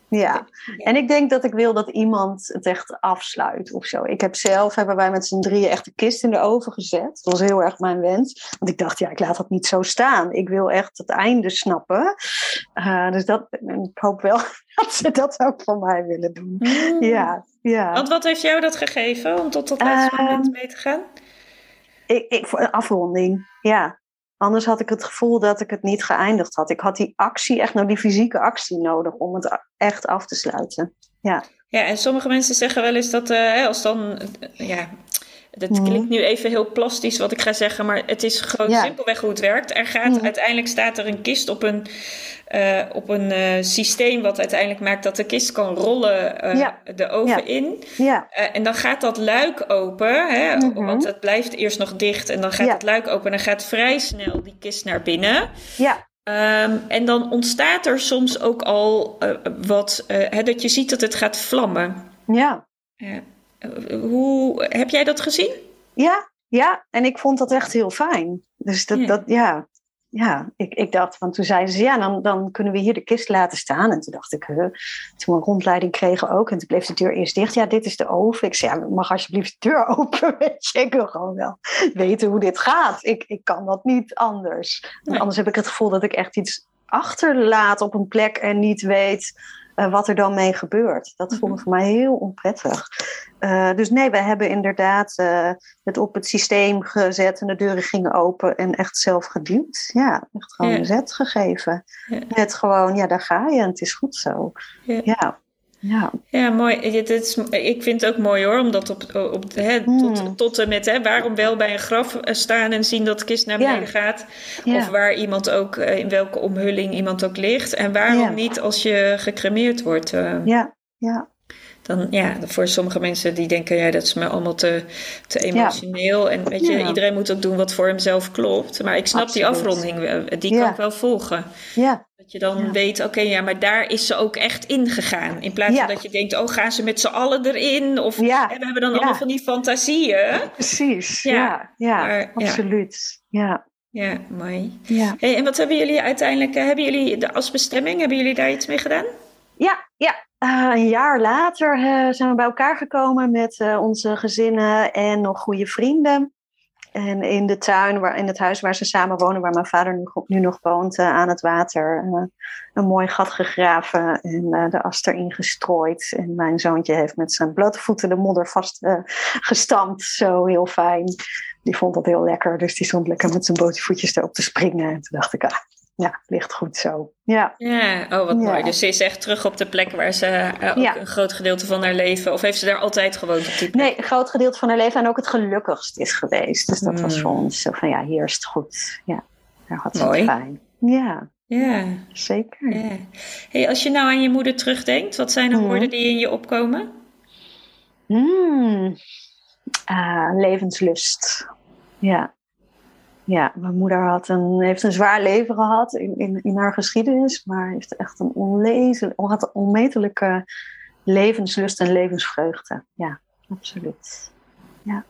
ja, en ik denk dat ik wil dat iemand het echt afsluit of zo. Ik heb zelf, hebben wij met z'n drieën echt de kist in de oven gezet. Dat was heel erg mijn wens. Want ik dacht, ja, ik laat dat niet zo staan. Ik wil echt het einde snappen. Uh, dus dat, ik hoop wel dat ze dat ook voor mij willen doen. Mm. Ja, ja. Want wat heeft jou dat gegeven om tot dat laatste uh, moment mee te gaan? Ik, ik, voor een afronding, ja. Anders had ik het gevoel dat ik het niet geëindigd had. Ik had die actie, echt nou die fysieke actie nodig om het echt af te sluiten. Ja, ja en sommige mensen zeggen wel eens dat uh, als dan, uh, ja, dat mhm. klinkt nu even heel plastisch wat ik ga zeggen, maar het is gewoon simpelweg hoe het werkt. Er gaat mhm. uiteindelijk staat er een kist op een, uh, op een uh, systeem wat uiteindelijk maakt dat de kist kan rollen uh, de oven ja. in. Ja. en dan gaat dat luik open, hè, mm -hmm. want het blijft eerst nog dicht en dan gaat het luik open en dan gaat vrij snel die kist naar binnen. Ja. Um, en dan ontstaat er soms ook al wat, hè, dat je ziet dat het gaat vlammen. Ja. Hoe heb jij dat gezien? Ja, ja, en ik vond dat echt heel fijn. Dus dat, ja. dat ja, ja, ik, ik dacht, want toen zeiden ze, ja, dan, dan kunnen we hier de kist laten staan. En toen dacht ik, huh. toen we een rondleiding kregen ook, en toen bleef de deur eerst dicht. Ja, dit is de oven. Ik zei, ja, mag alsjeblieft de deur open? Weet je, ik wil gewoon wel weten hoe dit gaat. Ik, ik kan dat niet anders. Nee. Anders heb ik het gevoel dat ik echt iets achterlaat op een plek en niet weet uh, wat er dan mee gebeurt. Dat vond ik voor mij heel onprettig. Uh, dus nee, we hebben inderdaad uh, het op het systeem gezet en de deuren gingen open en echt zelf geduwd. Ja, echt gewoon ja. een zet gegeven. Ja. Met gewoon, ja, daar ga je en het is goed zo. Ja. ja. Ja. ja, mooi. Het is, ik vind het ook mooi hoor, omdat op, op, hè, mm. tot, tot en met hè, waarom wel bij een graf staan en zien dat de kist naar beneden ja. gaat. Ja. Of waar iemand ook, in welke omhulling iemand ook ligt. En waarom ja. niet als je gecremeerd wordt. Uh, ja, ja dan ja, voor sommige mensen die denken, ja, dat is me allemaal te, te emotioneel. Ja. En weet je, ja. iedereen moet ook doen wat voor hemzelf klopt. Maar ik snap Absoluut. die afronding, die ja. kan ik wel volgen. Ja. Dat je dan weet, oké, okay, ja, maar daar is ze ook echt ingegaan. In plaats van dat je denkt, oh, gaan ze met z'n allen erin? Of we hebben dan allemaal van die fantasieën. Precies, ja, ja, maar, absoluut. Ja. Ja, mooi. Ja. Hey, en wat hebben jullie uiteindelijk, hebben jullie de, als bestemming, hebben jullie daar iets mee gedaan? Ja, ja. Uh, een jaar later uh, zijn we bij elkaar gekomen met uh, onze gezinnen en nog goede vrienden. En in de tuin, waar, in het huis waar ze samen wonen, waar mijn vader nu, nu nog woont, aan het water, een mooi gat gegraven en de as erin gestrooid. En mijn zoontje heeft met zijn blote voeten de modder vast gestampt. Zo heel fijn. Die vond dat heel lekker, dus die stond lekker met zijn botervoetjes erop te springen. En toen dacht ik, ah, ja, ligt goed zo. Ja, ja oh wat ja. mooi. Dus ze is echt terug op de plek waar ze uh, ook ja. een groot gedeelte van haar leven... of heeft ze daar altijd gewoond op die plek? Nee, een groot gedeelte van haar leven en ook het gelukkigst is geweest. Dus dat mm. was voor ons zo van ja, hier is het goed. Ja, daar had ze mooi. het fijn. Ja, ja. zeker. Hey, als je nou aan je moeder terugdenkt, wat zijn de mm. woorden die in je opkomen? Mm. Uh, levenslust. Ja, ja, mijn moeder had een, heeft een zwaar leven gehad in, in, in haar geschiedenis, maar heeft echt een onlezen, had een onmetelijke levenslust en levensvreugde. Ja, absoluut. Ja.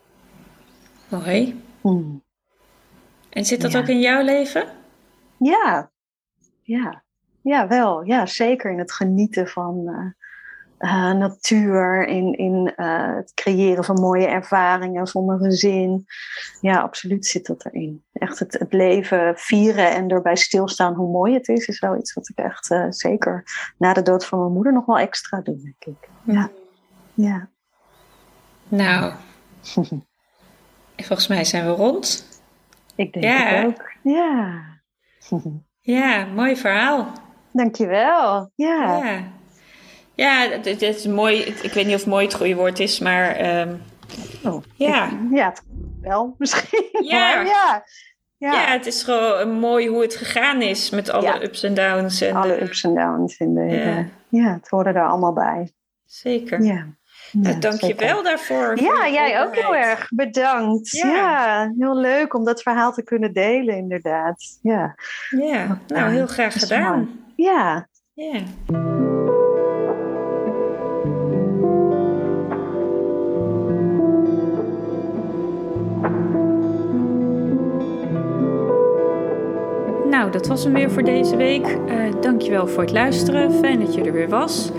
Mooi. Hmm. En zit dat ja. ook in jouw leven? Ja. ja. ja, wel. Ja, zeker in het genieten van uh, natuur, in, in uh, het creëren van mooie ervaringen voor mijn gezin. Ja, absoluut zit dat erin. Echt het, het leven vieren en erbij stilstaan hoe mooi het is, is wel iets wat ik echt uh, zeker na de dood van mijn moeder nog wel extra doe, denk ik. Ja. ja. Nou, volgens mij zijn we rond. Ik denk ja. het ook. Ja. ja, mooi verhaal. Dankjewel. Ja. ja. Ja, het, is mooi. Ik weet niet of mooi het goede woord is, maar um, oh, ja. ja, wel misschien. Ja. ja. Ja. ja, het is gewoon mooi hoe het gegaan is met alle ups en downs. En alle ups en downs. In de, ja. ja, het hoorde er allemaal bij. Zeker. Ja. Nou, dank je wel daarvoor. Ja, jij ook heel erg. Bedankt. Ja. heel leuk om dat verhaal te kunnen delen, inderdaad. Ja, ja. nou heel graag gedaan. Ja. Ja. Nou, dat was hem weer voor deze week. Uh, dankjewel voor het luisteren. Fijn dat je er weer was.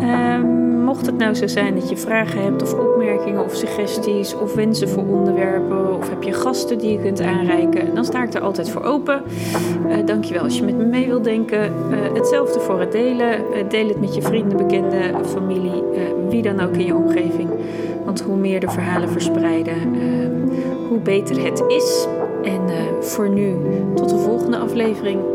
Uh, mocht het nou zo zijn dat je vragen hebt of opmerkingen of suggesties of wensen voor onderwerpen of heb je gasten die je kunt aanreiken, dan sta ik er altijd voor open. Uh, dankjewel als je met me mee wilt denken. Uh, hetzelfde voor het delen. deel het met je vrienden, bekenden, familie, wie dan ook in je omgeving. Want hoe meer de verhalen verspreiden, ehm, hoe beter het is. En uh, voor nu, tot de volgende aflevering.